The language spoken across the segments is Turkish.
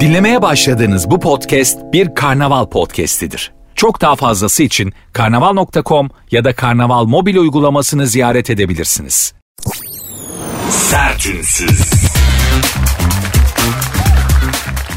Dinlemeye başladığınız bu podcast bir karnaval podcastidir. Çok daha fazlası için karnaval.com ya da karnaval mobil uygulamasını ziyaret edebilirsiniz. Sertünsüz.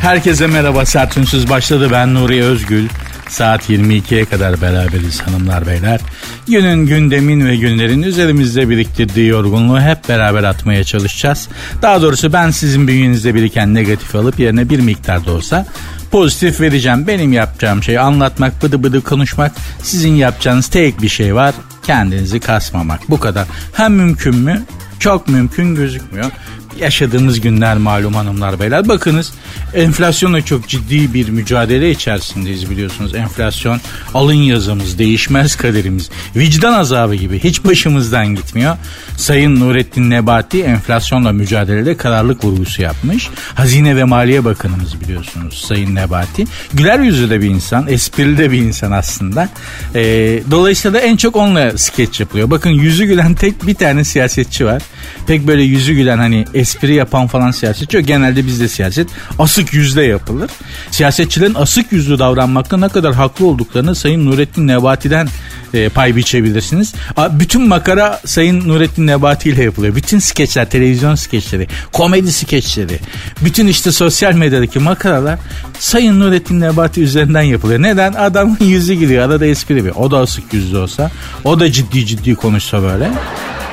Herkese merhaba Sertünsüz başladı ben Nuri Özgül. Saat 22'ye kadar beraberiz hanımlar beyler. Günün, gündemin ve günlerin üzerimizde biriktirdiği yorgunluğu hep beraber atmaya çalışacağız. Daha doğrusu ben sizin bünyenizde biriken negatif alıp yerine bir miktar da olsa pozitif vereceğim. Benim yapacağım şey anlatmak, bıdı bıdı konuşmak. Sizin yapacağınız tek bir şey var. Kendinizi kasmamak. Bu kadar. Hem mümkün mü? Çok mümkün gözükmüyor yaşadığımız günler malum hanımlar beyler. Bakınız enflasyonla çok ciddi bir mücadele içerisindeyiz biliyorsunuz. Enflasyon alın yazımız, değişmez kaderimiz. Vicdan azabı gibi hiç başımızdan gitmiyor. Sayın Nurettin Nebati enflasyonla mücadelede kararlılık vurgusu yapmış. Hazine ve Maliye Bakanımız biliyorsunuz Sayın Nebati. Güler yüzlü de bir insan, esprili de bir insan aslında. Ee, dolayısıyla da en çok onunla skeç yapılıyor. Bakın yüzü gülen tek bir tane siyasetçi var. Pek böyle yüzü gülen hani espri yapan falan siyasetçi yok. Genelde bizde siyaset asık yüzle yapılır. Siyasetçilerin asık yüzlü davranmakta ne kadar haklı olduklarını Sayın Nurettin Nebati'den e, pay biçebilirsiniz. Bütün makara Sayın Nurettin Nebati ile yapılıyor. Bütün skeçler, televizyon skeçleri, komedi skeçleri, bütün işte sosyal medyadaki makaralar Sayın Nurettin Nebati üzerinden yapılıyor. Neden? Adamın yüzü gidiyor. Arada espri bir. O da asık yüzlü olsa. O da ciddi ciddi konuşsa böyle.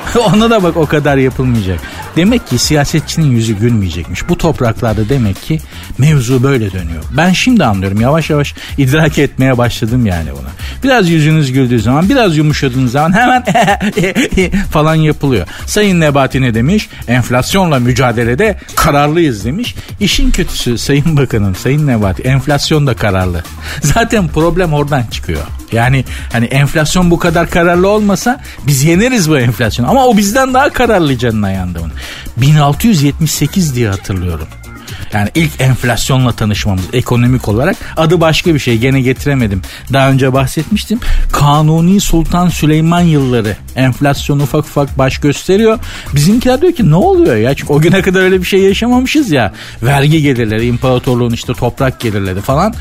Ona da bak o kadar yapılmayacak. Demek ki siyasetçinin yüzü gülmeyecekmiş. Bu topraklarda demek ki mevzu böyle dönüyor. Ben şimdi anlıyorum. Yavaş yavaş idrak etmeye başladım yani bunu. Biraz yüzünüz güldüğü zaman, biraz yumuşadığınız zaman hemen falan yapılıyor. Sayın Nebati ne demiş? Enflasyonla mücadelede kararlıyız demiş. İşin kötüsü Sayın Bakanım, Sayın Nebati enflasyon da kararlı. Zaten problem oradan çıkıyor. Yani hani enflasyon bu kadar kararlı olmasa biz yeneriz bu enflasyonu. Ama o bizden daha kararlı canına yandı onun. 1678 diye hatırlıyorum. Yani ilk enflasyonla tanışmamız ekonomik olarak adı başka bir şey gene getiremedim. Daha önce bahsetmiştim. Kanuni Sultan Süleyman yılları enflasyon ufak ufak baş gösteriyor. Bizimkiler diyor ki ne oluyor ya? Çünkü o güne kadar öyle bir şey yaşamamışız ya. Vergi gelirleri, imparatorluğun işte toprak gelirleri falan.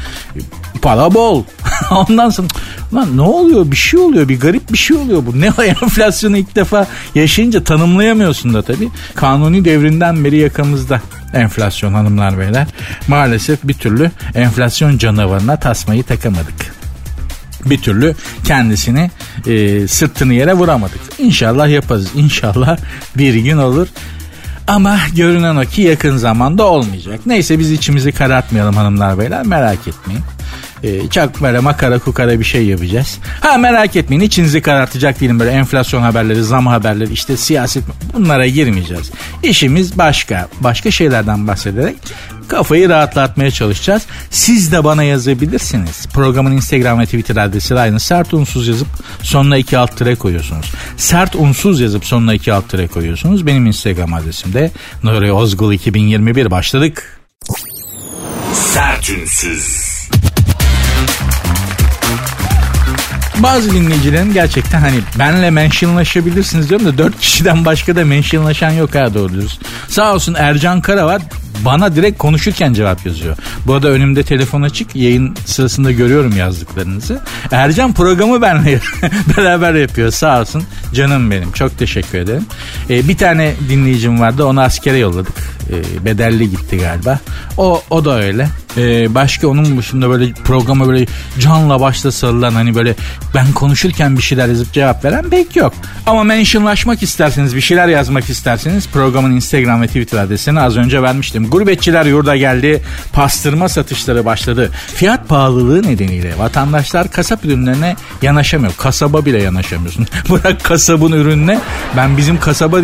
Para bol. Ondan sonra lan ne oluyor? Bir şey oluyor. Bir garip bir şey oluyor bu. Ne o enflasyonu ilk defa yaşayınca tanımlayamıyorsun da tabii. Kanuni devrinden beri yakamızda enflasyon hanımlar beyler. Maalesef bir türlü enflasyon canavarına tasmayı takamadık bir türlü kendisini e, sırtını yere vuramadık. İnşallah yaparız. İnşallah bir gün olur. Ama görünen o ki yakın zamanda olmayacak. Neyse biz içimizi karartmayalım hanımlar beyler merak etmeyin. Ee, çok böyle makara kukara bir şey yapacağız. Ha merak etmeyin içinizi karartacak değilim böyle enflasyon haberleri, zam haberleri işte siyaset bunlara girmeyeceğiz. İşimiz başka. Başka şeylerden bahsederek kafayı rahatlatmaya çalışacağız. Siz de bana yazabilirsiniz. Programın Instagram ve Twitter adresi aynı. Sert unsuz yazıp sonuna iki alt tire koyuyorsunuz. Sert unsuz yazıp sonuna iki alt tire koyuyorsunuz. Benim Instagram adresim de Nuri Ozgul 2021 başladık. Sertünsüz. Bazı dinleyicilerin gerçekten hani benle mentionlaşabilirsiniz diyorum da dört kişiden başka da mentionlaşan yok ha doğru dürüst. Sağ olsun Ercan Kara var bana direkt konuşurken cevap yazıyor. Bu arada önümde telefon açık. Yayın sırasında görüyorum yazdıklarınızı. Ercan programı benle beraber yapıyor sağ olsun. Canım benim. Çok teşekkür ederim. Ee, bir tane dinleyicim vardı. Onu askere yolladık. Ee, bedelli gitti galiba. O, o da öyle. Ee, başka onun dışında böyle programa böyle canla başla sarılan hani böyle ben konuşurken bir şeyler yazıp cevap veren pek yok. Ama mentionlaşmak isterseniz bir şeyler yazmak isterseniz programın Instagram ve Twitter adresini az önce vermiştim. Gurbetçiler yurda geldi. Pastırma satışları başladı. Fiyat pahalılığı nedeniyle vatandaşlar kasap ürünlerine yanaşamıyor. Kasaba bile yanaşamıyorsun. Bırak kasabın ürününe. Ben bizim kasaba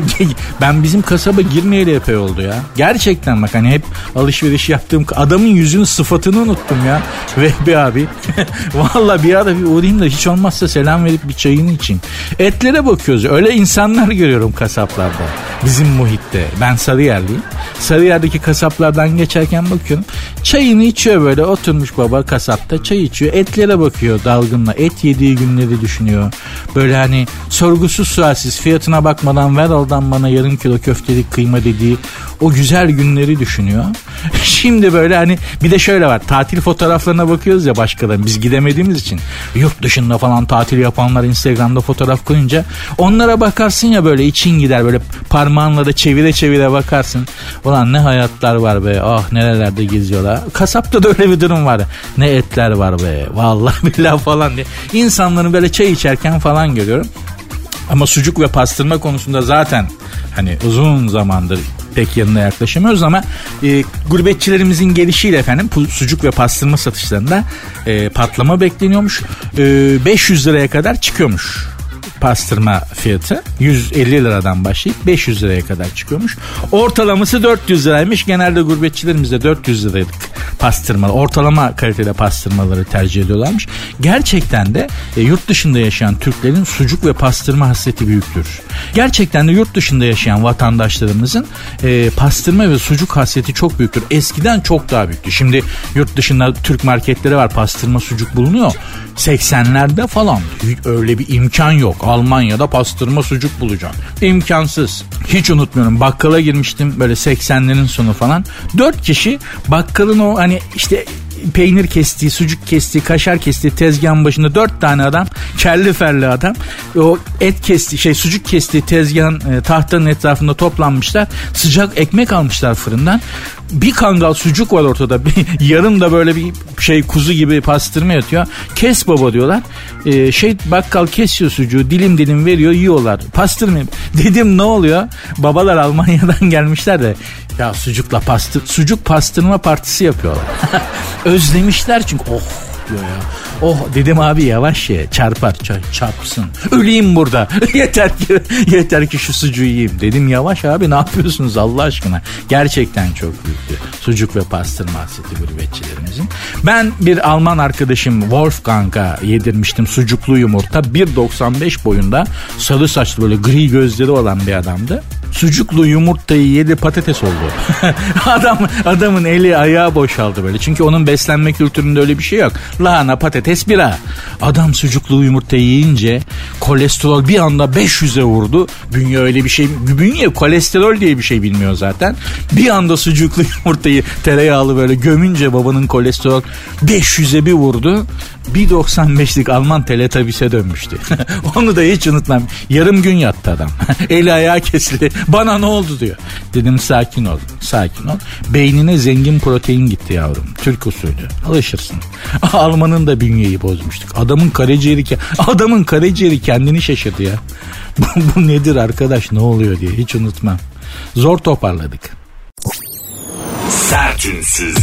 ben bizim kasaba girmeyeli epey oldu ya. Gerçekten bak hani hep alışveriş yaptığım adamın yüzünü sıfatını unuttum ya. Vehbi abi. Valla bir ara bir uğrayayım da hiç olmazsa selam verip bir çayını için. Etlere bakıyoruz. Öyle insanlar görüyorum kasaplarda. Bizim muhitte. Ben Sarıyerliyim. Sarıyer'deki kasaplardan geçerken bakıyorum. Çayını içiyor böyle oturmuş baba kasapta çay içiyor. Etlere bakıyor dalgınla. Et yediği günleri düşünüyor. Böyle hani sorgusuz sualsiz fiyatına bakmadan ver aldan bana yarım kilo köftelik kıyma dediği o güzel günleri düşünüyor. Şimdi böyle hani bir de şöyle var. Tatil fotoğraflarına bakıyoruz ya başkalarının. Biz gidemediğimiz için. Yurt dışında falan tatil yapanlar Instagram'da fotoğraf koyunca onlara bakarsın ya böyle için gider böyle parmağınla da çevire çevire bakarsın. Ulan ne hayatlar var be. Ah nerelerde geziyorlar. Kasapta da öyle bir durum var. Ne etler var be. Vallahi billahi falan diye. İnsanların böyle çay içerken falan görüyorum. Ama sucuk ve pastırma konusunda zaten hani uzun zamandır pek yanına yaklaşamıyoruz ama e, gurbetçilerimizin gelişiyle efendim sucuk ve pastırma satışlarında e, patlama bekleniyormuş. E, 500 liraya kadar çıkıyormuş pastırma fiyatı 150 liradan başlayıp 500 liraya kadar çıkıyormuş. Ortalaması 400 liraymış. Genelde gurbetçilerimiz 400 liraydık pastırma. Ortalama kalitede pastırmaları tercih ediyorlarmış. Gerçekten de e, yurt dışında yaşayan Türklerin sucuk ve pastırma hasreti büyüktür. Gerçekten de yurt dışında yaşayan vatandaşlarımızın e, pastırma ve sucuk hasreti çok büyüktür. Eskiden çok daha büyüktü. Şimdi yurt dışında Türk marketleri var pastırma sucuk bulunuyor. 80'lerde falan öyle bir imkan yok. Almanya'da pastırma sucuk bulacağım. İmkansız. Hiç unutmuyorum bakkala girmiştim böyle 80'lerin sonu falan. 4 kişi bakkalın o hani işte peynir kestiği, sucuk kestiği, kaşar kestiği tezgahın başında dört tane adam, kelli ferli adam. O et kesti, şey sucuk kestiği tezgahın e, tahtanın etrafında toplanmışlar. Sıcak ekmek almışlar fırından. Bir kangal sucuk var ortada. Yarım da böyle bir şey kuzu gibi pastırma yatıyor. Kes baba diyorlar. Ee, şey bakkal kesiyor sucuğu dilim dilim veriyor yiyorlar. Pastırma. Dedim ne oluyor? Babalar Almanya'dan gelmişler de ya sucukla pastır, sucuk pastırma partisi yapıyorlar. Özlemişler çünkü oh diyor ya. Oh dedim abi yavaş ye çarpar çarpsın. Öleyim burada. yeter ki yeter ki şu sucuğu yiyeyim. Dedim yavaş abi ne yapıyorsunuz Allah aşkına. Gerçekten çok büyüktü. Sucuk ve pastırma hasreti gurbetçilerimizin. Ben bir Alman arkadaşım Wolfgang'a yedirmiştim sucuklu yumurta. 1.95 boyunda sarı saçlı böyle gri gözleri olan bir adamdı sucuklu yumurtayı yedi patates oldu. Adam adamın eli ayağı boşaldı böyle. Çünkü onun beslenme kültüründe öyle bir şey yok. Lahana patates bira. Adam sucuklu yumurtayı yiyince kolesterol bir anda 500'e vurdu. Bünye öyle bir şey bünye kolesterol diye bir şey bilmiyor zaten. Bir anda sucuklu yumurtayı tereyağlı böyle gömünce babanın kolesterol 500'e bir vurdu. 1.95'lik Alman teletabise dönmüştü. Onu da hiç unutmam. Yarım gün yattı adam. Eli ayağı kesildi. Bana ne oldu diyor. Dedim sakin ol. Sakin ol. Beynine zengin protein gitti yavrum. Türk usulü. Alışırsın. Almanın da bünyeyi bozmuştuk. Adamın karaciğeri adamın karaciğeri kendini şaşırdı ya. bu, bu nedir arkadaş ne oluyor diye hiç unutmam. Zor toparladık. Sertünsüz.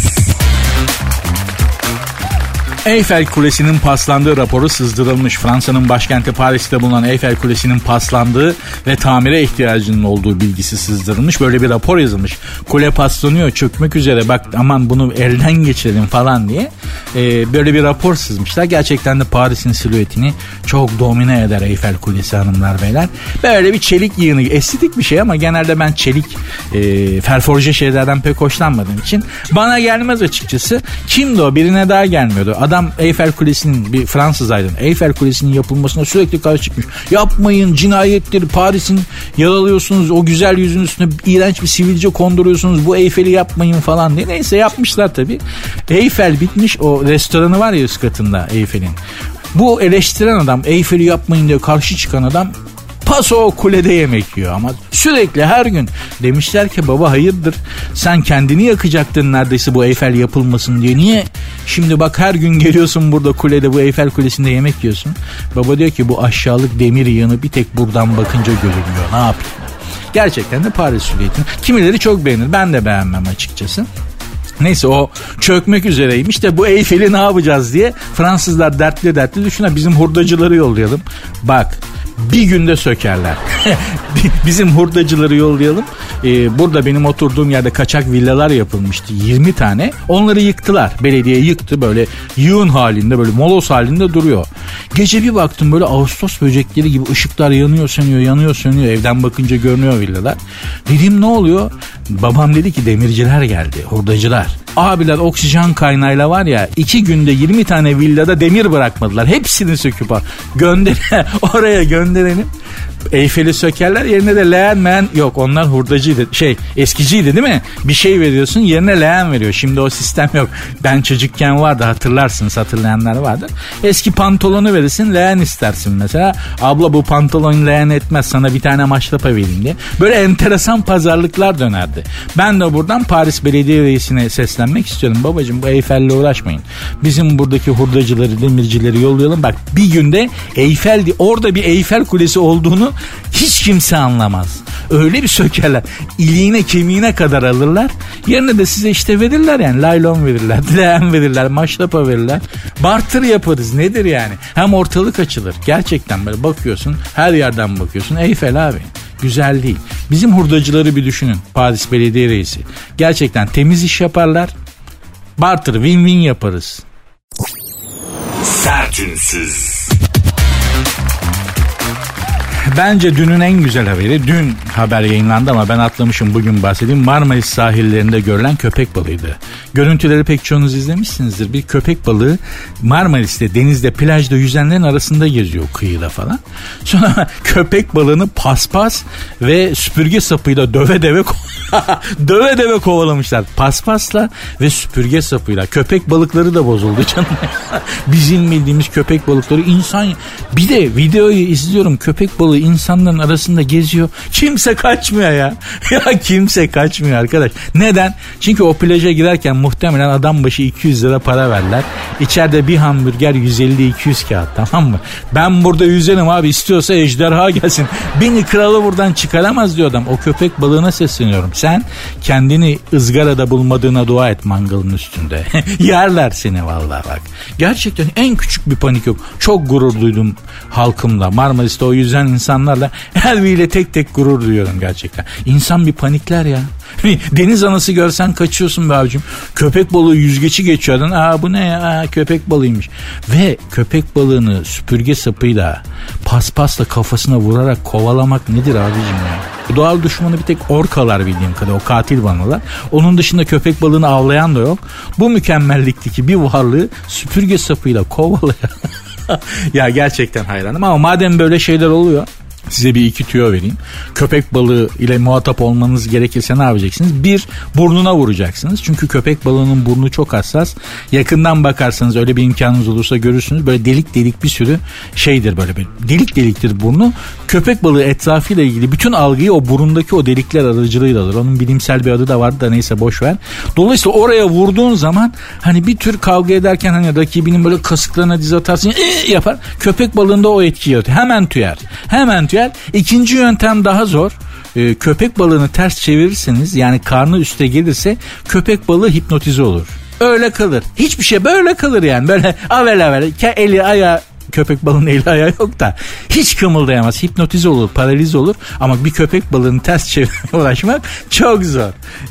Eyfel Kulesi'nin paslandığı raporu sızdırılmış. Fransa'nın başkenti Paris'te bulunan Eyfel Kulesi'nin paslandığı ve tamire ihtiyacının olduğu bilgisi sızdırılmış. Böyle bir rapor yazılmış. Kule paslanıyor, çökmek üzere. Bak aman bunu elden geçirelim falan diye. Ee, böyle bir rapor sızmışlar. Gerçekten de Paris'in silüetini çok domine eder Eyfel Kulesi hanımlar beyler. Böyle bir çelik yığını. Estetik bir şey ama genelde ben çelik e, ferforje şeylerden pek hoşlanmadığım için bana gelmez açıkçası. Kimdi o? Birine daha gelmiyordu. Adam adam Eyfel Kulesi'nin bir Fransız aydın Eyfel Kulesi'nin yapılmasına sürekli karşı çıkmış. Yapmayın cinayettir Paris'in yaralıyorsunuz o güzel yüzün üstüne iğrenç bir sivilce konduruyorsunuz bu Eyfel'i yapmayın falan diye. Neyse yapmışlar tabii. Eyfel bitmiş o restoranı var ya üst katında Eyfel'in. Bu eleştiren adam Eyfel'i yapmayın diye karşı çıkan adam paso kulede yemek yiyor ama sürekli her gün demişler ki baba hayırdır? Sen kendini yakacaktın neredeyse bu Eyfel yapılmasın diye. Niye şimdi bak her gün geliyorsun burada kulede bu Eyfel kulesinde yemek yiyorsun? Baba diyor ki bu aşağılık demir yığını bir tek buradan bakınca görünüyor. Ne yapayım gerçekten de Paris silüetini kimileri çok beğenir. Ben de beğenmem açıkçası. Neyse o çökmek üzereymiş de bu Eyfel'i ne yapacağız diye Fransızlar dertli dertli düşünün bizim hurdacıları yollayalım. Bak bir günde sökerler. Bizim hurdacıları yollayalım. Ee, burada benim oturduğum yerde kaçak villalar yapılmıştı 20 tane. Onları yıktılar. Belediye yıktı böyle yığın halinde böyle molos halinde duruyor. Gece bir baktım böyle Ağustos böcekleri gibi ışıklar yanıyor sönüyor yanıyor sönüyor. Evden bakınca görünüyor villalar. Dedim ne oluyor? Babam dedi ki demirciler geldi, hurdacılar. Abiler oksijen kaynağıyla var ya iki günde 20 tane villada demir bırakmadılar. Hepsini söküp gönder oraya gönderelim. Eyfel'i sökerler yerine de leğen men yok onlar hurdacıydı şey eskiciydi değil mi? Bir şey veriyorsun yerine leğen veriyor. Şimdi o sistem yok. Ben çocukken vardı hatırlarsınız hatırlayanlar vardır. Eski pantolonu verirsin leğen istersin mesela. Abla bu pantolon leğen etmez sana bir tane maşrapa vereyim diye. Böyle enteresan pazarlıklar dönerdi. Ben de buradan Paris Belediye Reisi'ne seslenmek istiyorum. Babacım bu Eyfel'le uğraşmayın. Bizim buradaki hurdacıları demircileri yollayalım. Bak bir günde Eyfel orada bir Eyfel Kulesi olduğunu hiç kimse anlamaz. Öyle bir sökerler. İliğine kemiğine kadar alırlar. Yerine de size işte verirler yani. Laylon verirler, leğen verirler, maşrapa verirler. Bartır yaparız nedir yani? Hem ortalık açılır. Gerçekten böyle bakıyorsun her yerden bakıyorsun. Eyfel abi. Güzel değil. Bizim hurdacıları bir düşünün. Paris Belediye Reisi. Gerçekten temiz iş yaparlar. Bartır win-win yaparız. Sertünsüz. Bence dünün en güzel haberi dün haber yayınlandı ama ben atlamışım bugün bahsedeyim. Marmaris sahillerinde görülen köpek balığıydı. Görüntüleri pek çoğunuz izlemişsinizdir. Bir köpek balığı Marmaris'te denizde plajda yüzenlerin arasında geziyor kıyıda falan. Sonra köpek balığını paspas ve süpürge sapıyla döve döve döve döve kovalamışlar. Paspasla ve süpürge sapıyla. Köpek balıkları da bozuldu canım. Bizim bildiğimiz köpek balıkları insan bir de videoyu izliyorum köpek balığı insanların arasında geziyor. Kimse kaçmıyor ya. Ya kimse kaçmıyor arkadaş. Neden? Çünkü o plaja girerken muhtemelen adam başı 200 lira para verler. İçeride bir hamburger 150-200 kağıt tamam mı? Ben burada yüzerim abi istiyorsa ejderha gelsin. Beni kralı buradan çıkaramaz diyor adam. O köpek balığına sesleniyorum. Sen kendini ızgarada bulmadığına dua et mangalın üstünde. Yerler seni vallahi bak. Gerçekten en küçük bir panik yok. Çok gurur duydum halkımla. Marmaris'te o yüzden insanlarla her biriyle tek tek gurur duyuyorum gerçekten. İnsan bir panikler ya. Deniz anası görsen kaçıyorsun be abicim. Köpek balığı yüzgeci geçiyordun. Aa bu ne ya Aa, köpek balığıymış. Ve köpek balığını süpürge sapıyla paspasla kafasına vurarak kovalamak nedir abicim ya? Doğal düşmanı bir tek orkalar bildiğim kadar o katil banalar. Onun dışında köpek balığını avlayan da yok. Bu mükemmellikteki bir varlığı süpürge sapıyla kovalayan ya gerçekten hayranım ama madem böyle şeyler oluyor Size bir iki tüyo vereyim. Köpek balığı ile muhatap olmanız gerekirse ne yapacaksınız? Bir, burnuna vuracaksınız. Çünkü köpek balığının burnu çok hassas. Yakından bakarsanız öyle bir imkanınız olursa görürsünüz. Böyle delik delik bir sürü şeydir böyle. bir delik deliktir burnu. Köpek balığı etrafıyla ilgili bütün algıyı o burundaki o delikler aracılığıyla alır. Onun bilimsel bir adı da vardı da neyse boş ver. Dolayısıyla oraya vurduğun zaman hani bir tür kavga ederken hani rakibinin böyle kasıklarına diz atarsın ee, yapar. Köpek balığında o etki yaratıyor. Hemen tüyer. Hemen tüyer ritüel. İkinci yöntem daha zor. Ee, köpek balığını ters çevirirseniz yani karnı üste gelirse köpek balığı hipnotize olur. Öyle kalır. Hiçbir şey böyle kalır yani. Böyle avel avel eli ayağı köpek balığının eli ayağı yok da hiç kımıldayamaz. Hipnotize olur, paraliz olur ama bir köpek balığını ters çevirmeye ulaşmak çok zor.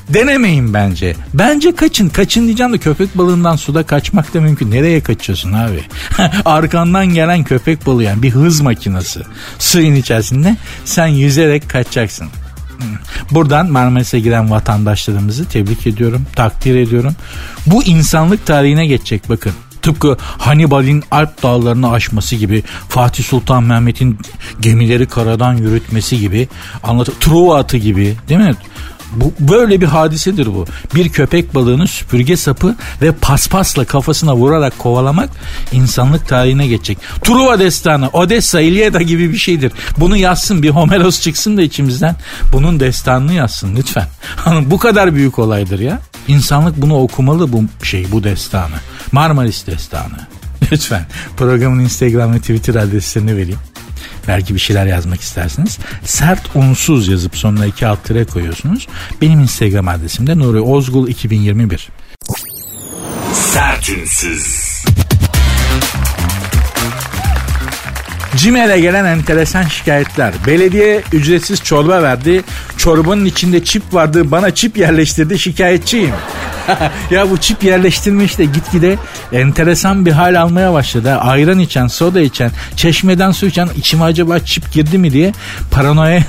Denemeyin bence. Bence kaçın. Kaçın diyeceğim de köpek balığından suda kaçmak da mümkün. Nereye kaçıyorsun abi? Arkandan gelen köpek balığı yani bir hız makinesi. Suyun içerisinde sen yüzerek kaçacaksın. Buradan Marmaris'e giren vatandaşlarımızı tebrik ediyorum, takdir ediyorum. Bu insanlık tarihine geçecek bakın. Tıpkı Hannibal'in Alp dağlarını aşması gibi, Fatih Sultan Mehmet'in gemileri karadan yürütmesi gibi, anlat Truva atı gibi değil mi? Bu, böyle bir hadisedir bu. Bir köpek balığını süpürge sapı ve paspasla kafasına vurarak kovalamak insanlık tarihine geçecek. Truva destanı, Odessa, İlyada gibi bir şeydir. Bunu yazsın bir Homeros çıksın da içimizden. Bunun destanını yazsın lütfen. Bu kadar büyük olaydır ya. İnsanlık bunu okumalı bu şey, bu destanı. Marmaris destanı. Lütfen programın Instagram ve Twitter adreslerini vereyim. Belki bir şeyler yazmak istersiniz. Sert unsuz yazıp sonuna iki alt tire koyuyorsunuz. Benim Instagram adresim de Nuri Ozgul 2021. Sertünsüz. CİMER'e gelen enteresan şikayetler. Belediye ücretsiz çorba verdi. Çorbanın içinde çip vardı. Bana çip yerleştirdi. Şikayetçiyim. ya bu çip yerleştirme işte gitgide enteresan bir hal almaya başladı. Ayran içen, soda içen, çeşmeden su içen içime acaba çip girdi mi diye paranoya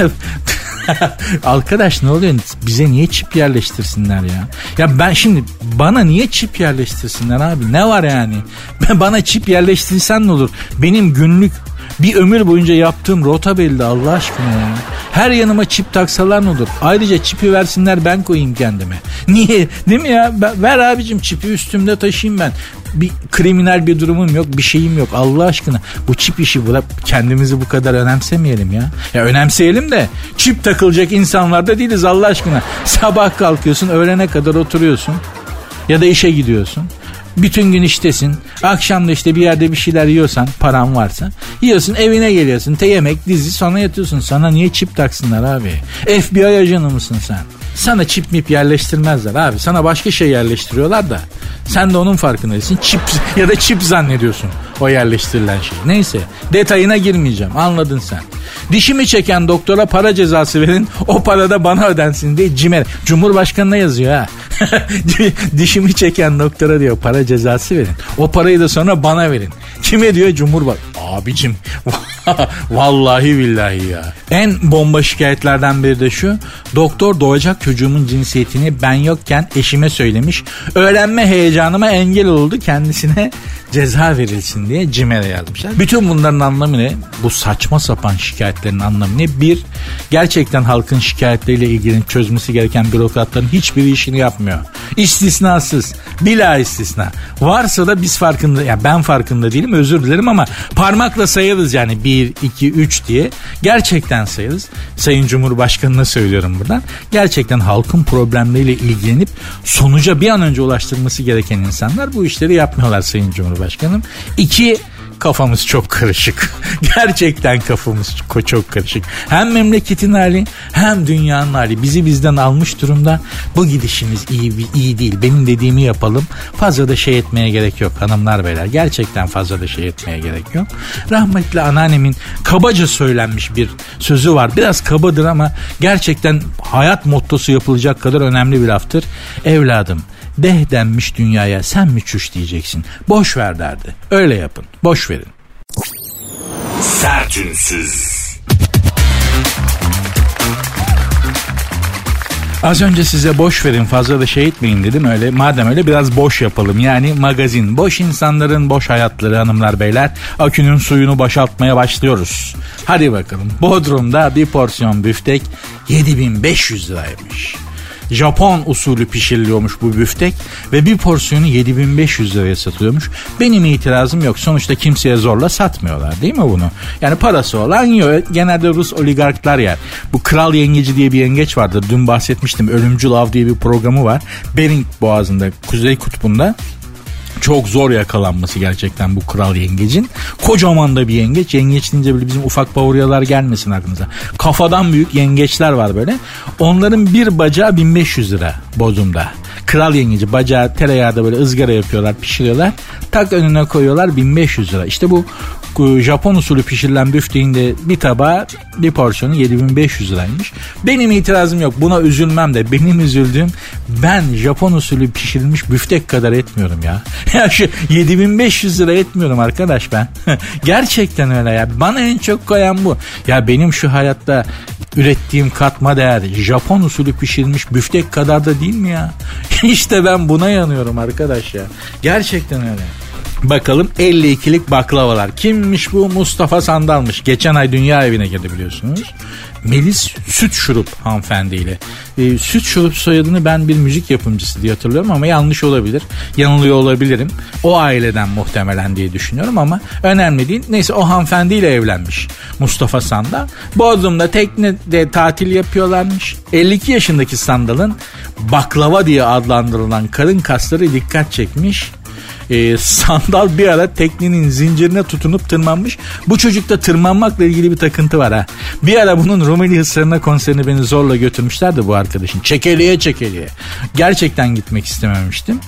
Arkadaş ne oluyor? Bize niye çip yerleştirsinler ya? Ya ben şimdi bana niye çip yerleştirsinler abi? Ne var yani? Ben bana çip yerleştirsen ne olur? Benim günlük bir ömür boyunca yaptığım rota belli Allah aşkına ya. Her yanıma çip taksalar ne olur? Ayrıca çipi versinler ben koyayım kendime. Niye? Değil mi ya? Ver abicim çipi üstümde taşıyayım ben. Bir kriminal bir durumum yok, bir şeyim yok. Allah aşkına bu çip işi bırak kendimizi bu kadar önemsemeyelim ya. Ya önemseyelim de çip takılacak insanlar da değiliz Allah aşkına. Sabah kalkıyorsun, öğlene kadar oturuyorsun ya da işe gidiyorsun. Bütün gün iştesin. Akşam da işte bir yerde bir şeyler yiyorsan paran varsa yiyorsun evine geliyorsun. Te yemek dizi sonra yatıyorsun. Sana niye çip taksınlar abi? FBI ajanı mısın sen? Sana çip mip yerleştirmezler abi. Sana başka şey yerleştiriyorlar da. Sen de onun farkındaysın. Çip ya da çip zannediyorsun o yerleştirilen şey. Neyse detayına girmeyeceğim anladın sen. Dişimi çeken doktora para cezası verin o para da bana ödensin diye cimer. Cumhurbaşkanına yazıyor ha. Dişimi çeken doktora diyor para cezası verin. O parayı da sonra bana verin. Kime diyor Cumhurbaşkanı? Abicim vallahi billahi ya. En bomba şikayetlerden biri de şu. Doktor doğacak çocuğumun cinsiyetini ben yokken eşime söylemiş. Öğrenme heyecanıma engel oldu kendisine ceza verilsin diye CİMER'e yazmışlar. Bütün bunların anlamı ne? Bu saçma sapan şikayetlerin anlamı ne? Bir, gerçekten halkın şikayetleriyle ilgili çözmesi gereken bürokratların hiçbiri işini yapmıyor. İstisnasız. Bila istisna. Varsa da biz farkında, ya ben farkında değilim özür dilerim ama parmakla sayarız yani 1, 2, 3 diye. Gerçekten sayarız. Sayın Cumhurbaşkanı'na söylüyorum buradan. Gerçekten halkın problemleriyle ilgilenip sonuca bir an önce ulaştırması gereken insanlar bu işleri yapmıyorlar Sayın Cumhurbaşkanım. İki, kafamız çok karışık. Gerçekten kafamız çok karışık. Hem memleketin hali hem dünyanın hali bizi bizden almış durumda. Bu gidişimiz iyi iyi değil. Benim dediğimi yapalım. Fazla da şey etmeye gerek yok hanımlar beyler. Gerçekten fazla da şey etmeye gerek yok. Rahmetli anneannemin kabaca söylenmiş bir sözü var. Biraz kabadır ama gerçekten hayat mottosu yapılacak kadar önemli bir laftır. Evladım deh denmiş dünyaya sen mi çüş diyeceksin. Boş ver derdi. Öyle yapın. Boş verin. Sertünsüz. Az önce size boş verin fazla da şey etmeyin dedim öyle. Madem öyle biraz boş yapalım. Yani magazin. Boş insanların boş hayatları hanımlar beyler. Akünün suyunu boşaltmaya başlıyoruz. Hadi bakalım. Bodrum'da bir porsiyon büftek 7500 liraymış. Japon usulü pişiriliyormuş bu büftek ve bir porsiyonu 7500 liraya satılıyormuş. Benim itirazım yok. Sonuçta kimseye zorla satmıyorlar değil mi bunu? Yani parası olan yiyor. Genelde Rus oligarklar yer. Bu Kral Yengeci diye bir yengeç vardır. Dün bahsetmiştim. Ölümcül Av diye bir programı var. Bering Boğazı'nda, Kuzey Kutbu'nda çok zor yakalanması gerçekten bu kral yengecin. Kocaman da bir yengeç. Yengeç deyince böyle bizim ufak bavuryalar gelmesin aklınıza. Kafadan büyük yengeçler var böyle. Onların bir bacağı 1500 lira Bodrum'da. Kral yengeci bacağı tereyağda böyle ızgara yapıyorlar pişiriyorlar. Tak önüne koyuyorlar 1500 lira. İşte bu Japon usulü pişirilen büfteğin de bir tabağı bir porsiyonu 7500 liraymış. Benim itirazım yok buna üzülmem de benim üzüldüğüm ben Japon usulü pişirilmiş büftek kadar etmiyorum ya. Ya şu 7500 lira etmiyorum arkadaş ben. Gerçekten öyle ya. Bana en çok koyan bu. Ya benim şu hayatta ürettiğim katma değer Japon usulü pişirilmiş büftek kadar da değil mi ya? İşte ben buna yanıyorum arkadaş ya. Gerçekten öyle. Bakalım 52'lik baklavalar. Kimmiş bu? Mustafa Sandal'mış. Geçen ay dünya evine girdi biliyorsunuz. Melis Süt Şurup hanımefendiyle. E, Süt Şurup soyadını ben bir müzik yapımcısı diye hatırlıyorum ama yanlış olabilir. Yanılıyor olabilirim. O aileden muhtemelen diye düşünüyorum ama önemli değil. Neyse o hanımefendiyle evlenmiş Mustafa Sandal. Bodrum'da teknede tatil yapıyorlarmış. 52 yaşındaki Sandal'ın baklava diye adlandırılan karın kasları dikkat çekmiş e, sandal bir ara teknenin zincirine tutunup tırmanmış. Bu çocukta tırmanmakla ilgili bir takıntı var ha. Bir ara bunun Rumeli Hisarı'na konserine beni zorla götürmüşlerdi bu arkadaşın. Çekeliye çekeliye. Gerçekten gitmek istememiştim.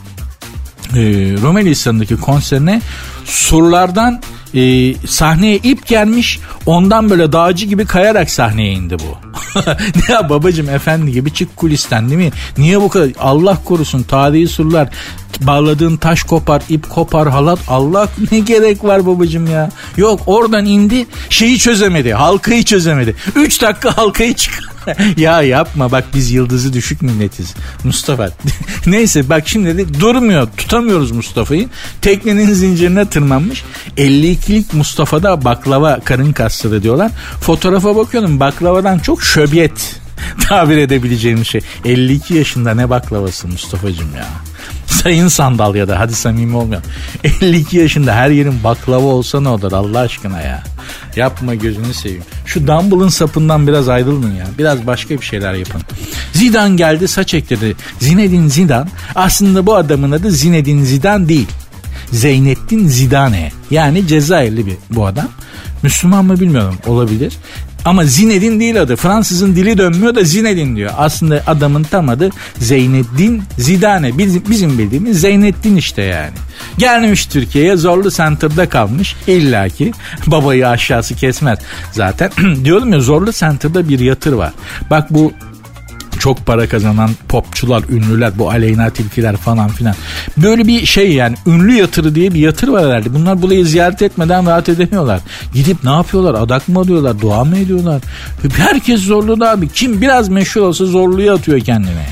E, Rumeli Hisarı'ndaki konserine surlardan e, sahneye ip gelmiş ondan böyle dağcı gibi kayarak sahneye indi bu. ya babacım efendi gibi çık kulisten değil mi? Niye bu kadar Allah korusun tarihi surlar bağladığın taş kopar ip kopar halat Allah ne gerek var babacım ya. Yok oradan indi şeyi çözemedi halkayı çözemedi. 3 dakika halkayı çık ya yapma bak biz yıldızı düşük milletiz Mustafa. Neyse bak şimdi de durmuyor tutamıyoruz Mustafa'yı. Teknenin zincirine tırmanmış. 52'lik Mustafa'da baklava karın kasları diyorlar. Fotoğrafa bakıyorum baklavadan çok şöbiyet tabir edebileceğim şey. 52 yaşında ne baklavası Mustafa'cığım ya. Sayın sandal ya da hadi samimi olmayalım. 52 yaşında her yerin baklava olsa ne olur Allah aşkına ya. Yapma gözünü seveyim. Şu Dumble'ın sapından biraz ayrılın ya. Biraz başka bir şeyler yapın. Zidane geldi saç ektirdi. Zinedine Zidane aslında bu adamın adı Zinedine Zidane değil. Zeynettin Zidane. Yani Cezayirli bir bu adam. Müslüman mı bilmiyorum olabilir. Ama Zinedin değil adı. Fransızın dili dönmüyor da Zinedin diyor. Aslında adamın tam adı Zeyneddin Zidane. Bizim, bizim bildiğimiz Zeynettin işte yani. Gelmiş Türkiye'ye Zorlu Center'da kalmış. İlla ki babayı aşağısı kesmez. Zaten diyorum ya Zorlu Center'da bir yatır var. Bak bu çok para kazanan popçular, ünlüler, bu aleyna tilkiler falan filan. Böyle bir şey yani ünlü yatırı diye bir yatır var herhalde. Bunlar burayı ziyaret etmeden rahat edemiyorlar. Gidip ne yapıyorlar? Adak mı alıyorlar? Dua mı ediyorlar? Herkes zorlu da abi. Kim biraz meşhur olsa zorluya atıyor kendine.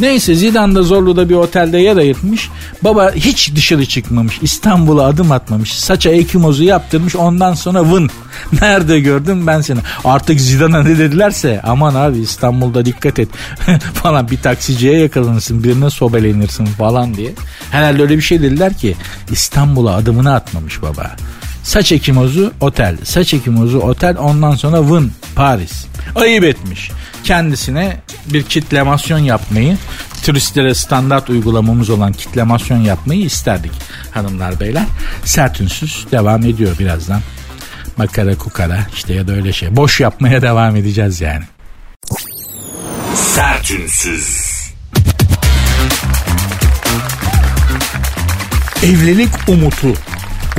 Neyse Zidane da Zorlu'da bir otelde yer ayırtmış. Baba hiç dışarı çıkmamış. İstanbul'a adım atmamış. Saça ekimozu yaptırmış. Ondan sonra vın. Nerede gördüm ben seni. Artık Zidane'a ne dedilerse aman abi İstanbul'da dikkat et falan bir taksiciye yakalanırsın birine sobelenirsin falan diye. Herhalde öyle bir şey dediler ki İstanbul'a adımını atmamış baba. Saç ekimozu otel. Saç ekimozu otel ondan sonra Vın Paris. Ayıp etmiş. Kendisine bir kitlemasyon yapmayı turistlere standart uygulamamız olan kitlemasyon yapmayı isterdik hanımlar beyler. Sert ünsüz devam ediyor birazdan. Makara kukara işte ya da öyle şey. Boş yapmaya devam edeceğiz yani. Sertünsüz. Evlilik umutu.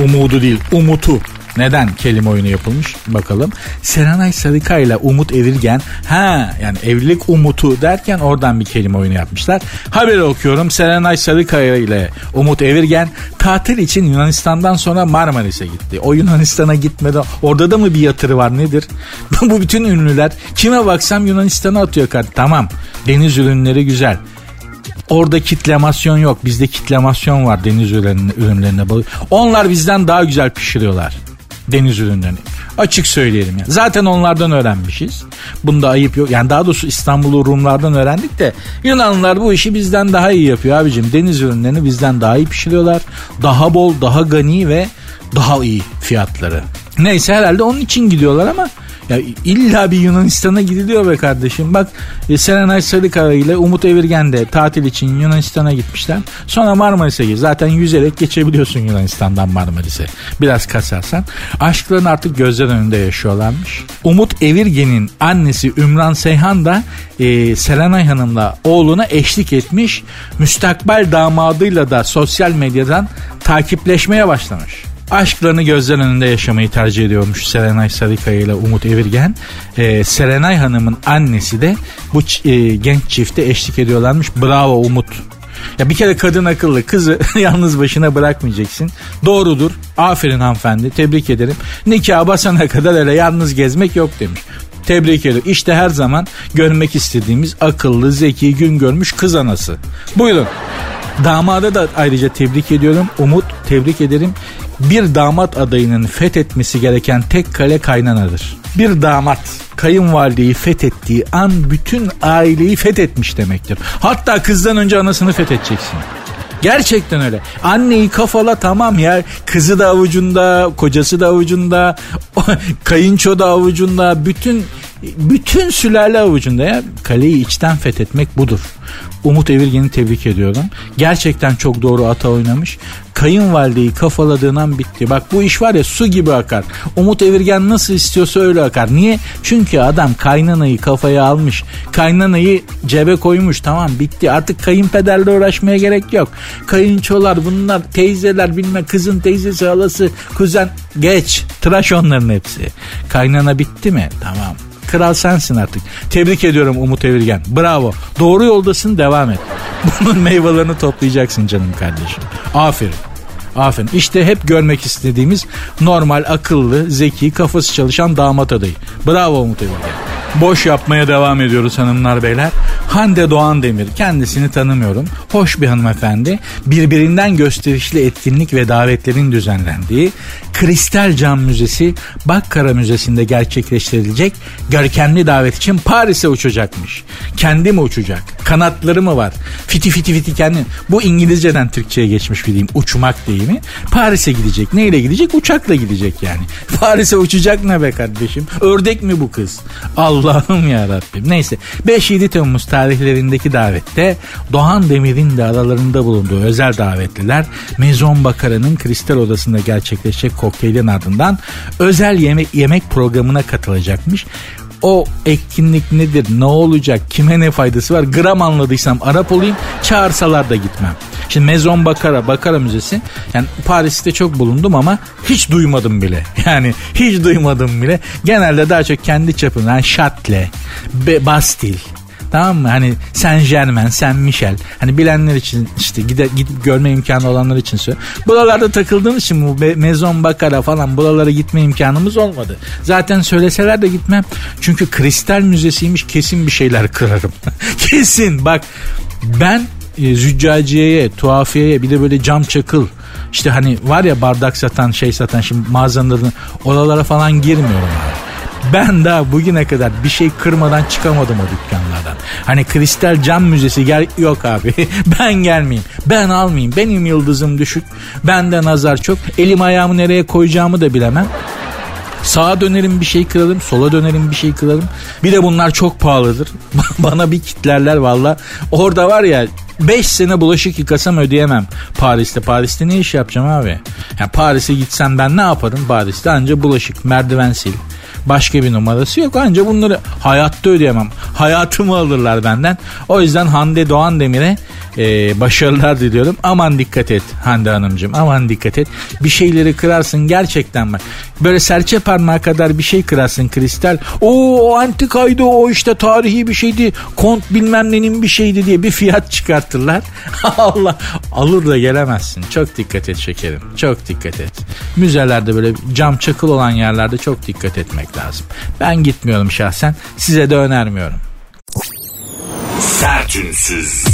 Umudu değil umutu. Neden kelime oyunu yapılmış bakalım. Serenay Sarıkaya ile Umut Evirgen ha yani evlilik umutu derken oradan bir kelime oyunu yapmışlar. Haberi okuyorum Serenay Sarıkaya ile Umut Evirgen tatil için Yunanistan'dan sonra Marmaris'e gitti. O Yunanistan'a gitmedi. Orada da mı bir yatırı var nedir? Bu bütün ünlüler kime baksam Yunanistan'a atıyor kart. Tamam deniz ürünleri güzel. Orada kitlemasyon yok. Bizde kitlemasyon var deniz ürünlerine. Onlar bizden daha güzel pişiriyorlar deniz ürünlerini. Açık söyleyelim yani. Zaten onlardan öğrenmişiz. Bunda ayıp yok. Yani daha doğrusu İstanbul'u Rumlardan öğrendik de Yunanlılar bu işi bizden daha iyi yapıyor abicim. Deniz ürünlerini bizden daha iyi pişiriyorlar. Daha bol, daha gani ve daha iyi fiyatları. Neyse herhalde onun için gidiyorlar ama ya illa bir Yunanistan'a gidiliyor be kardeşim. Bak e, Serenay Sarıkaya ile Umut Evirgen de tatil için Yunanistan'a gitmişler. Sonra Marmaris'e gir. Zaten yüzerek geçebiliyorsun Yunanistan'dan Marmaris'e. Biraz kasarsan. Aşkların artık gözler önünde yaşıyorlarmış. Umut Evirgen'in annesi Ümran Seyhan da e, Serenay Hanım'la oğluna eşlik etmiş. Müstakbel damadıyla da sosyal medyadan takipleşmeye başlamış aşklarını gözler önünde yaşamayı tercih ediyormuş Serenay Sarıkaya ile Umut Evirgen. Ee, Serenay Hanım'ın annesi de bu e, genç çifte eşlik ediyorlarmış. Bravo Umut. Ya bir kere kadın akıllı kızı yalnız başına bırakmayacaksın. Doğrudur. Aferin hanımefendi. Tebrik ederim. Nikah basana kadar öyle yalnız gezmek yok demiş. Tebrik ediyorum. İşte her zaman görmek istediğimiz akıllı, zeki, gün görmüş kız anası. Buyurun. Damada da ayrıca tebrik ediyorum. Umut tebrik ederim bir damat adayının fethetmesi gereken tek kale kaynanadır. Bir damat kayınvalideyi fethettiği an bütün aileyi fethetmiş demektir. Hatta kızdan önce anasını fethedeceksin. Gerçekten öyle. Anneyi kafala tamam ya. Kızı da avucunda, kocası da avucunda, kayınço da avucunda, bütün bütün sülale avucunda ya. Kaleyi içten fethetmek budur. Umut Evirgen'i tebrik ediyorum. Gerçekten çok doğru ata oynamış. Kayınvalideyi kafaladığından bitti. Bak bu iş var ya su gibi akar. Umut Evirgen nasıl istiyorsa öyle akar. Niye? Çünkü adam kaynanayı kafaya almış. Kaynanayı cebe koymuş. Tamam bitti. Artık kayınpederle uğraşmaya gerek yok. Kayınçolar bunlar teyzeler bilme kızın teyzesi halası kuzen geç. Tıraş onların hepsi. Kaynana bitti mi? Tamam. Kral sensin artık. Tebrik ediyorum Umut Evirgen. Bravo. Doğru yoldasın devam et. Bunun meyvelerini toplayacaksın canım kardeşim. Aferin. Aferin. İşte hep görmek istediğimiz normal, akıllı, zeki, kafası çalışan damat adayı. Bravo Umut Evirgen. Boş yapmaya devam ediyoruz hanımlar beyler. Hande Doğan Demir kendisini tanımıyorum. Hoş bir hanımefendi. Birbirinden gösterişli etkinlik ve davetlerin düzenlendiği Kristal Cam Müzesi Bakkara Müzesi'nde gerçekleştirilecek görkemli davet için Paris'e uçacakmış. Kendi mi uçacak? Kanatları mı var? Fiti fiti fiti kendi. Bu İngilizceden Türkçe'ye geçmiş bir. Uçmak deyimi. Paris'e gidecek. Neyle gidecek? Uçakla gidecek yani. Paris'e uçacak ne be kardeşim? Ördek mi bu kız? Allah'ım ya Rabbim. Neyse 5-7 Temmuz tarihlerindeki davette Doğan Demir'in de aralarında bulunduğu özel davetliler Mezon Bakara'nın kristal odasında gerçekleşecek kokteylin ardından özel yemek yemek programına katılacakmış o etkinlik nedir, ne olacak, kime ne faydası var gram anladıysam Arap olayım çağırsalar da gitmem. Şimdi Mezon Bakara, Bakara Müzesi yani Paris'te çok bulundum ama hiç duymadım bile. Yani hiç duymadım bile. Genelde daha çok kendi çapımdan yani Châtelet, Bastille, Tamam mı? Hani Saint Germain, Saint Michel. Hani bilenler için işte gide, gidip görme imkanı olanlar için söylüyorum. Buralarda takıldığımız için bu Mezon Bakara falan buralara gitme imkanımız olmadı. Zaten söyleseler de gitmem. Çünkü kristal müzesiymiş kesin bir şeyler kırarım. kesin bak ben e, züccaciyeye, tuhafiyeye bir de böyle cam çakıl işte hani var ya bardak satan şey satan şimdi mağazaların oralara falan girmiyorum abi. Ben daha bugüne kadar bir şey kırmadan çıkamadım o dükkanlardan. Hani kristal cam müzesi gel yok abi. ben gelmeyeyim. Ben almayayım. Benim yıldızım düşük. Bende nazar çok. Elim ayağımı nereye koyacağımı da bilemem. Sağa dönerim bir şey kırarım, sola dönerim bir şey kırarım. Bir de bunlar çok pahalıdır. Bana bir kitlerler valla. Orada var ya 5 sene bulaşık yıkasam ödeyemem Paris'te. Paris'te ne iş yapacağım abi? Yani Paris'e gitsem ben ne yaparım Paris'te? Anca bulaşık, merdiven sil. Başka bir numarası yok. Anca bunları hayatta ödeyemem. Hayatımı alırlar benden. O yüzden Hande Doğan Demir'e e, başarılar diliyorum. Aman dikkat et Hande Hanımcığım. Aman dikkat et. Bir şeyleri kırarsın gerçekten bak. Böyle serçe parmağı kadar bir şey kırarsın kristal. O antikaydı o işte tarihi bir şeydi. Kont bilmem nenin bir şeydi diye bir fiyat çıkartırlar. Allah alır da gelemezsin. Çok dikkat et şekerim. Çok dikkat et. Müzelerde böyle cam çakıl olan yerlerde çok dikkat etmek lazım. Ben gitmiyorum şahsen. Size de önermiyorum. Sertünsüz.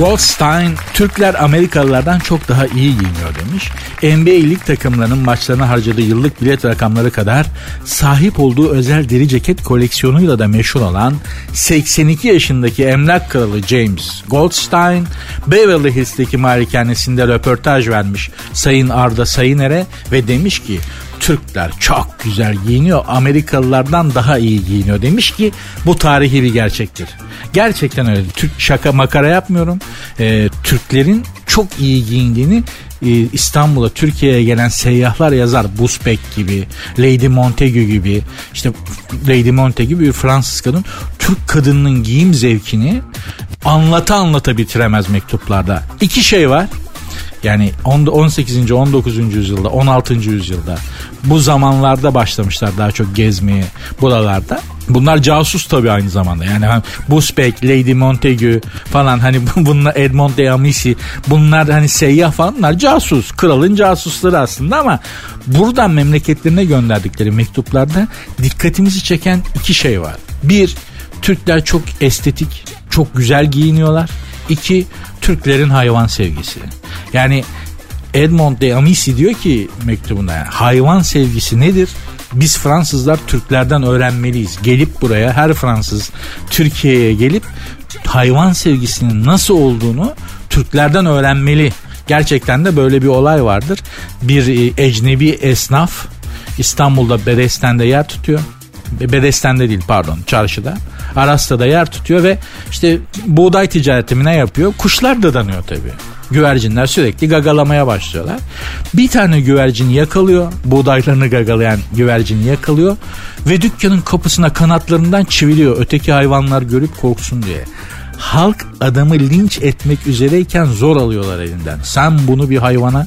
Goldstein, Türkler Amerikalılardan çok daha iyi giyiniyor demiş. NBA lig takımlarının maçlarına harcadığı yıllık bilet rakamları kadar sahip olduğu özel deri ceket koleksiyonuyla da meşhur olan 82 yaşındaki emlak kralı James Goldstein, Beverly Hills'teki malikanesinde röportaj vermiş Sayın Arda Sayıner'e ve demiş ki Türkler çok güzel giyiniyor. Amerikalılardan daha iyi giyiniyor demiş ki bu tarihi bir gerçektir. Gerçekten öyle. Türk şaka makara yapmıyorum. Ee, Türklerin çok iyi giyindiğini e, İstanbul'a Türkiye'ye gelen seyyahlar yazar. Busbeck gibi, Lady Montagu gibi, işte Lady Montagu bir Fransız kadın Türk kadının giyim zevkini anlata anlata bitiremez mektuplarda. İki şey var. Yani 18. 19. yüzyılda 16. yüzyılda bu zamanlarda başlamışlar daha çok gezmeye buralarda. Bunlar casus tabii aynı zamanda. Yani hani Busbeck, Lady Montagu falan hani bunlar Edmond de Amici bunlar hani seyyah falan casus. Kralın casusları aslında ama buradan memleketlerine gönderdikleri mektuplarda dikkatimizi çeken iki şey var. Bir, Türkler çok estetik, çok güzel giyiniyorlar. İki, Türklerin hayvan sevgisi. Yani Edmond de Amici diyor ki mektubunda yani hayvan sevgisi nedir? Biz Fransızlar Türklerden öğrenmeliyiz. Gelip buraya her Fransız Türkiye'ye gelip hayvan sevgisinin nasıl olduğunu Türklerden öğrenmeli. Gerçekten de böyle bir olay vardır. Bir e, ecnebi esnaf İstanbul'da Bedesten'de yer tutuyor. Bedesten'de değil pardon çarşıda. Arasta'da yer tutuyor ve işte buğday ticareti ne yapıyor? Kuşlar da danıyor tabii. Güvercinler sürekli gagalamaya başlıyorlar. Bir tane güvercin yakalıyor. Buğdaylarını gagalayan güvercini yakalıyor. Ve dükkanın kapısına kanatlarından çiviliyor. Öteki hayvanlar görüp korksun diye halk adamı linç etmek üzereyken zor alıyorlar elinden. Sen bunu bir hayvana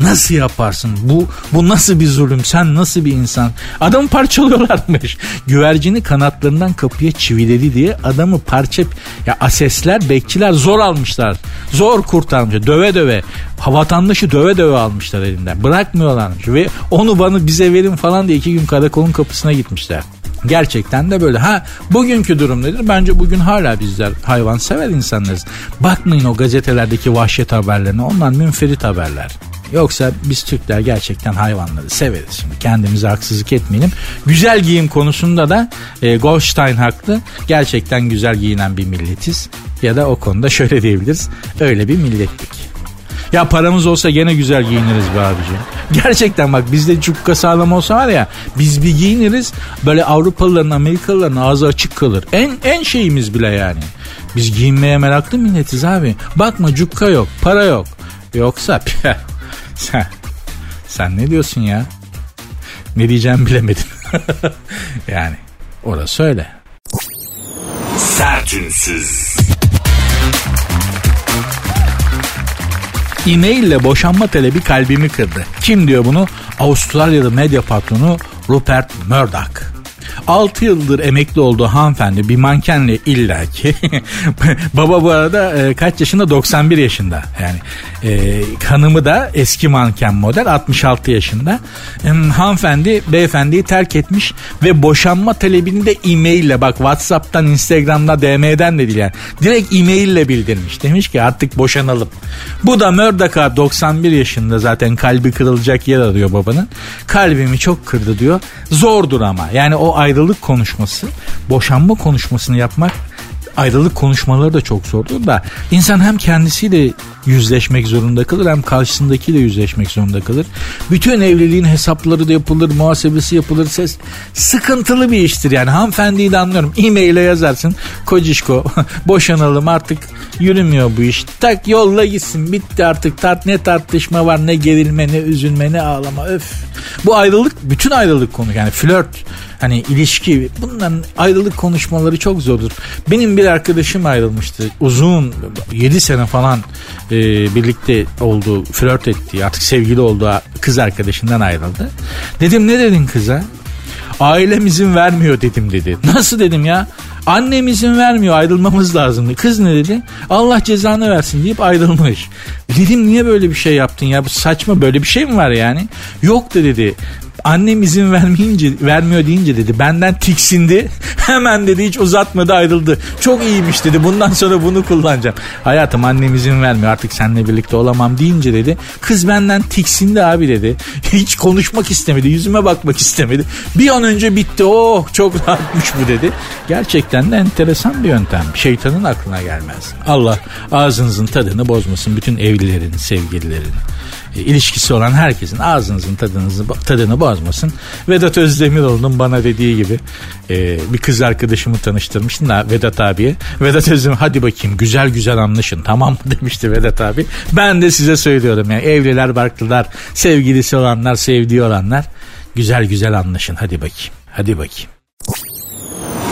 nasıl yaparsın? Bu bu nasıl bir zulüm? Sen nasıl bir insan? Adamı parçalıyorlarmış. Güvercini kanatlarından kapıya çiviledi diye adamı parça ya asesler, bekçiler zor almışlar. Zor kurtarmış. Döve döve. Vatandaşı döve döve almışlar elinden. Bırakmıyorlarmış ve onu bana bize verin falan diye iki gün karakolun kapısına gitmişler. Gerçekten de böyle. Ha bugünkü durum nedir? Bence bugün hala bizler hayvan sever insanlarız. Bakmayın o gazetelerdeki vahşet haberlerine. Onlar münferit haberler. Yoksa biz Türkler gerçekten hayvanları severiz. Şimdi kendimize haksızlık etmeyelim. Güzel giyim konusunda da e, Goldstein haklı. Gerçekten güzel giyinen bir milletiz. Ya da o konuda şöyle diyebiliriz. Öyle bir millettik. Ya paramız olsa gene güzel giyiniriz be abicim. Gerçekten bak bizde cukka sağlam olsa var ya biz bir giyiniriz böyle Avrupalıların Amerikalıların ağzı açık kalır. En en şeyimiz bile yani. Biz giyinmeye meraklı milletiz abi. Bakma cukka yok para yok. Yoksa sen, sen ne diyorsun ya? Ne diyeceğimi bilemedim. yani orası öyle. Sertünsüz. E-mail boşanma talebi kalbimi kırdı. Kim diyor bunu? Avustralyalı medya patronu Rupert Murdoch. 6 yıldır emekli olduğu hanımefendi bir mankenle illaki. Baba bu arada e, kaç yaşında? 91 yaşında. Yani e, hanımı da eski manken model 66 yaşında. E, hanımefendi beyefendiyi terk etmiş ve boşanma talebini de e-maille bak Whatsapp'tan, Instagram'da, DM'den de değil yani. Direkt e-maille bildirmiş. Demiş ki artık boşanalım. Bu da Murdoch'a 91 yaşında zaten kalbi kırılacak yer arıyor babanın. Kalbimi çok kırdı diyor. Zordur ama. Yani o ayrılık konuşması, boşanma konuşmasını yapmak ayrılık konuşmaları da çok zordur da insan hem kendisiyle yüzleşmek zorunda kalır hem karşısındakiyle yüzleşmek zorunda kalır. Bütün evliliğin hesapları da yapılır, muhasebesi yapılır. Ses sıkıntılı bir iştir yani. Hanımefendiyi de anlıyorum. E-mail'e yazarsın. Kocişko boşanalım artık yürümüyor bu iş. Tak yolla gitsin. Bitti artık. Tart ne tartışma var ne gerilme ne üzülme ne ağlama. Öf. Bu ayrılık bütün ayrılık konu yani flört hani ilişki bunların ayrılık konuşmaları çok zordur. Benim bir arkadaşım ayrılmıştı. Uzun 7 sene falan e, birlikte olduğu, flört ettiği, artık sevgili olduğu kız arkadaşından ayrıldı. Dedim ne dedin kıza? Ailem izin vermiyor dedim dedi. Nasıl dedim ya? Annem izin vermiyor ayrılmamız lazım. Kız ne dedi? Allah cezanı versin deyip ayrılmış. Dedim niye böyle bir şey yaptın ya? Bu saçma böyle bir şey mi var yani? Yok da dedi. Annem izin vermeyince vermiyor deyince dedi benden tiksindi. Hemen dedi hiç uzatmadı ayrıldı. Çok iyiymiş dedi. Bundan sonra bunu kullanacağım. Hayatım annem izin vermiyor. Artık seninle birlikte olamam deyince dedi. Kız benden tiksindi abi dedi. Hiç konuşmak istemedi. Yüzüme bakmak istemedi. Bir an önce bitti. Oh çok rahatmış bu dedi. Gerçekten de enteresan bir yöntem. Şeytanın aklına gelmez. Allah ağzınızın tadını bozmasın bütün evlilerin, sevgililerin ilişkisi olan herkesin ağzınızın tadınızı, tadını bozmasın. Vedat Özdemiroğlu'nun bana dediği gibi e, bir kız arkadaşımı tanıştırmıştım da Vedat abiye. Vedat Özdemir hadi bakayım güzel güzel anlaşın tamam mı demişti Vedat abi. Ben de size söylüyorum yani evliler barklılar sevgilisi olanlar sevdiği olanlar güzel güzel anlaşın hadi bakayım hadi bakayım.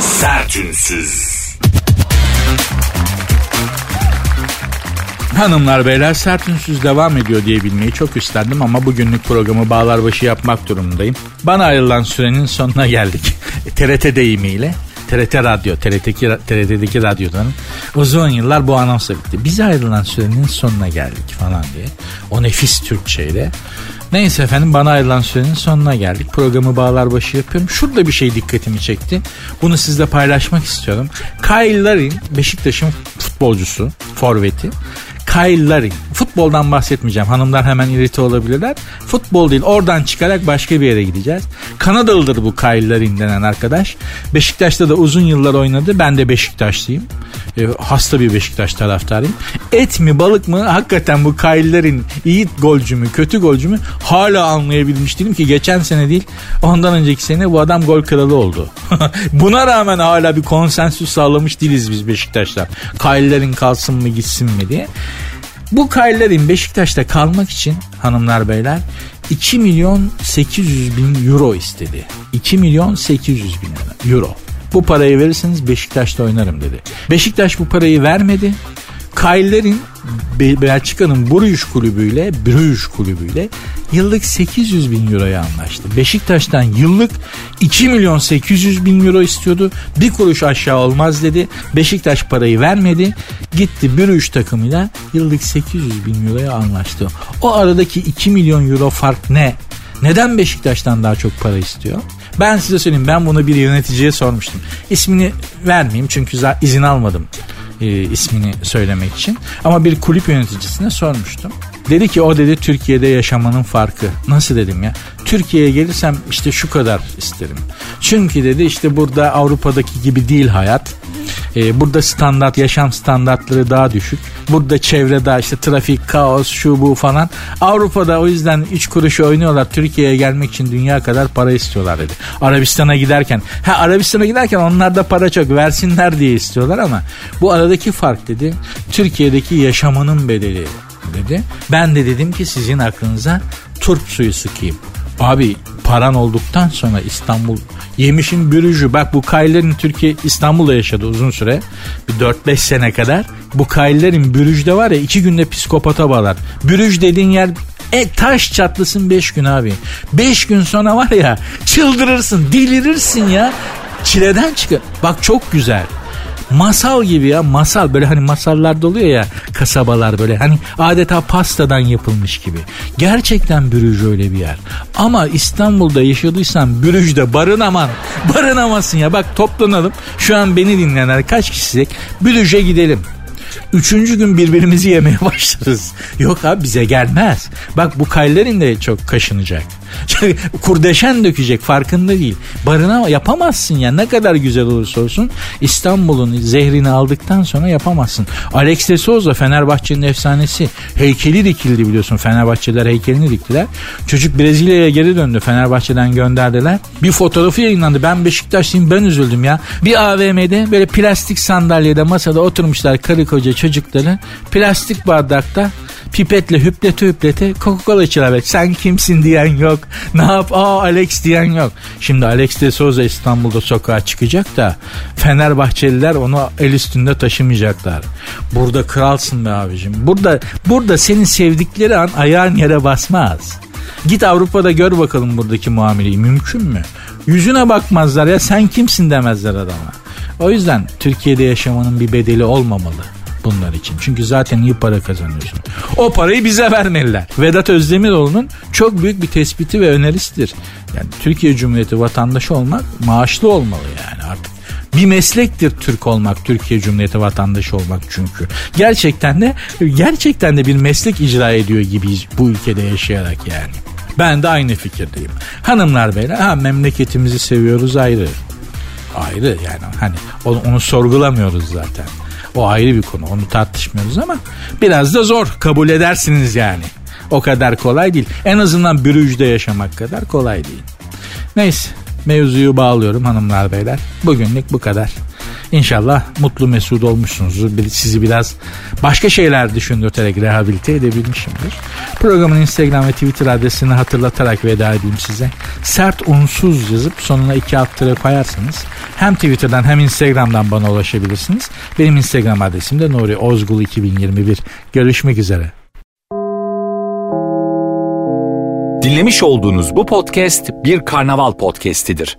Sertünsüz. Hanımlar beyler sert ünsüz devam ediyor diye bilmeyi çok isterdim ama bugünlük programı bağlar başı yapmak durumundayım. Bana ayrılan sürenin sonuna geldik. TRT deyimiyle TRT Radyo, TRT'deki, TRT'deki radyodan uzun yıllar bu anonsla bitti. Bize ayrılan sürenin sonuna geldik falan diye. O nefis Türkçeyle. Neyse efendim bana ayrılan sürenin sonuna geldik. Programı bağlar başı yapıyorum. Şurada bir şey dikkatimi çekti. Bunu sizle paylaşmak istiyorum. Kyle Larin Beşiktaş'ın futbolcusu, forveti. Kyle Larin. Futboldan bahsetmeyeceğim. Hanımlar hemen irite olabilirler. Futbol değil. Oradan çıkarak başka bir yere gideceğiz. Kanadalıdır bu Kyle Larin denen arkadaş. Beşiktaş'ta da uzun yıllar oynadı. Ben de Beşiktaşlıyım. E, hasta bir Beşiktaş taraftarıyım. Et mi balık mı hakikaten bu Kyle Larin iyi golcü mü kötü golcü mü hala anlayabilmiş değilim ki geçen sene değil ondan önceki sene bu adam gol kralı oldu. Buna rağmen hala bir konsensüs sağlamış değiliz biz Beşiktaşlar. Kyle Larin kalsın mı gitsin mi diye. Bu Kaylerin Beşiktaş'ta kalmak için hanımlar beyler 2 milyon 800 bin euro istedi. 2 milyon 800 bin euro. Bu parayı verirseniz Beşiktaş'ta oynarım dedi. Beşiktaş bu parayı vermedi. Kyle'lerin Belçika'nın Bruges kulübüyle Bruges kulübüyle yıllık 800 bin euroya anlaştı. Beşiktaş'tan yıllık 2 milyon 800 bin euro istiyordu. Bir kuruş aşağı olmaz dedi. Beşiktaş parayı vermedi. Gitti Bruges takımıyla yıllık 800 bin euroya anlaştı. O aradaki 2 milyon euro fark ne? Neden Beşiktaş'tan daha çok para istiyor? Ben size söyleyeyim ben bunu bir yöneticiye sormuştum. İsmini vermeyeyim çünkü izin almadım e, ismini söylemek için. Ama bir kulüp yöneticisine sormuştum. Dedi ki o dedi Türkiye'de yaşamanın farkı. Nasıl dedim ya? Türkiye'ye gelirsem işte şu kadar isterim. Çünkü dedi işte burada Avrupa'daki gibi değil hayat. Ee, burada standart yaşam standartları daha düşük. Burada çevre daha işte trafik, kaos, şu bu falan. Avrupa'da o yüzden 3 kuruşu oynuyorlar. Türkiye'ye gelmek için dünya kadar para istiyorlar dedi. Arabistan'a giderken. Ha Arabistan'a giderken onlar da para çok versinler diye istiyorlar ama bu aradaki fark dedi. Türkiye'deki yaşamanın bedeli dedi. Ben de dedim ki sizin aklınıza turp suyu sıkayım. Abi paran olduktan sonra İstanbul yemişin bürücü. Bak bu Kaylerin Türkiye İstanbul'da yaşadı uzun süre. Bir 4-5 sene kadar. Bu Kaylerin bürücde var ya iki günde psikopata bağlar. Bürüc dediğin yer e taş çatlasın 5 gün abi. 5 gün sonra var ya çıldırırsın, delirirsin ya. Çileden çıkar. Bak çok güzel. Masal gibi ya masal böyle hani masallarda oluyor ya kasabalar böyle hani adeta pastadan yapılmış gibi. Gerçekten Bürüj öyle bir yer. Ama İstanbul'da yaşadıysan Bürüj'de barınaman. Barınamazsın ya bak toplanalım. Şu an beni dinleyenler kaç kişisek Bürüj'e gidelim. Üçüncü gün birbirimizi yemeye başlarız. Yok abi bize gelmez. Bak bu kaylerin de çok kaşınacak. Kurdeşen dökecek farkında değil. Barına yapamazsın ya ne kadar güzel olursa olsun İstanbul'un zehrini aldıktan sonra yapamazsın. Alex de Souza Fenerbahçe'nin efsanesi heykeli dikildi biliyorsun. Fenerbahçeliler heykelini diktiler. Çocuk Brezilya'ya geri döndü. Fenerbahçe'den gönderdiler. Bir fotoğrafı yayınlandı. Ben Beşiktaşlıyım ben üzüldüm ya. Bir AVM'de böyle plastik sandalyede masada oturmuşlar karı koca çocukları. Plastik bardakta pipetle hüplete hüplete Coca-Cola içiler. Sen kimsin diyen yok. Ne yap? Aa Alex diyen yok. Şimdi Alex de Souza İstanbul'da sokağa çıkacak da Fenerbahçeliler onu el üstünde taşımayacaklar. Burada kralsın be abicim. Burada burada senin sevdikleri an ayağın yere basmaz. Git Avrupa'da gör bakalım buradaki muameleyi. Mümkün mü? Yüzüne bakmazlar ya sen kimsin demezler adama. O yüzden Türkiye'de yaşamanın bir bedeli olmamalı bunlar için. Çünkü zaten iyi para kazanıyorsun. O parayı bize vermeliler. Vedat Özdemiroğlu'nun çok büyük bir tespiti ve önerisidir. Yani Türkiye Cumhuriyeti vatandaşı olmak maaşlı olmalı yani artık. Bir meslektir Türk olmak, Türkiye Cumhuriyeti vatandaşı olmak çünkü. Gerçekten de gerçekten de bir meslek icra ediyor gibiyiz bu ülkede yaşayarak yani. Ben de aynı fikirdeyim. Hanımlar beyler ha memleketimizi seviyoruz ayrı. Ayrı yani hani onu, onu sorgulamıyoruz zaten. O ayrı bir konu onu tartışmıyoruz ama biraz da zor kabul edersiniz yani. O kadar kolay değil. En azından bürüjde yaşamak kadar kolay değil. Neyse mevzuyu bağlıyorum hanımlar beyler. Bugünlük bu kadar. İnşallah mutlu mesut olmuşsunuzdur. Sizi biraz başka şeyler düşündürterek rehabilite edebilmişimdir. Programın Instagram ve Twitter adresini hatırlatarak veda edeyim size. Sert unsuz yazıp sonuna iki alt tere koyarsanız hem Twitter'dan hem Instagram'dan bana ulaşabilirsiniz. Benim Instagram adresim de Nuri Ozgul 2021. Görüşmek üzere. Dinlemiş olduğunuz bu podcast bir karnaval podcastidir.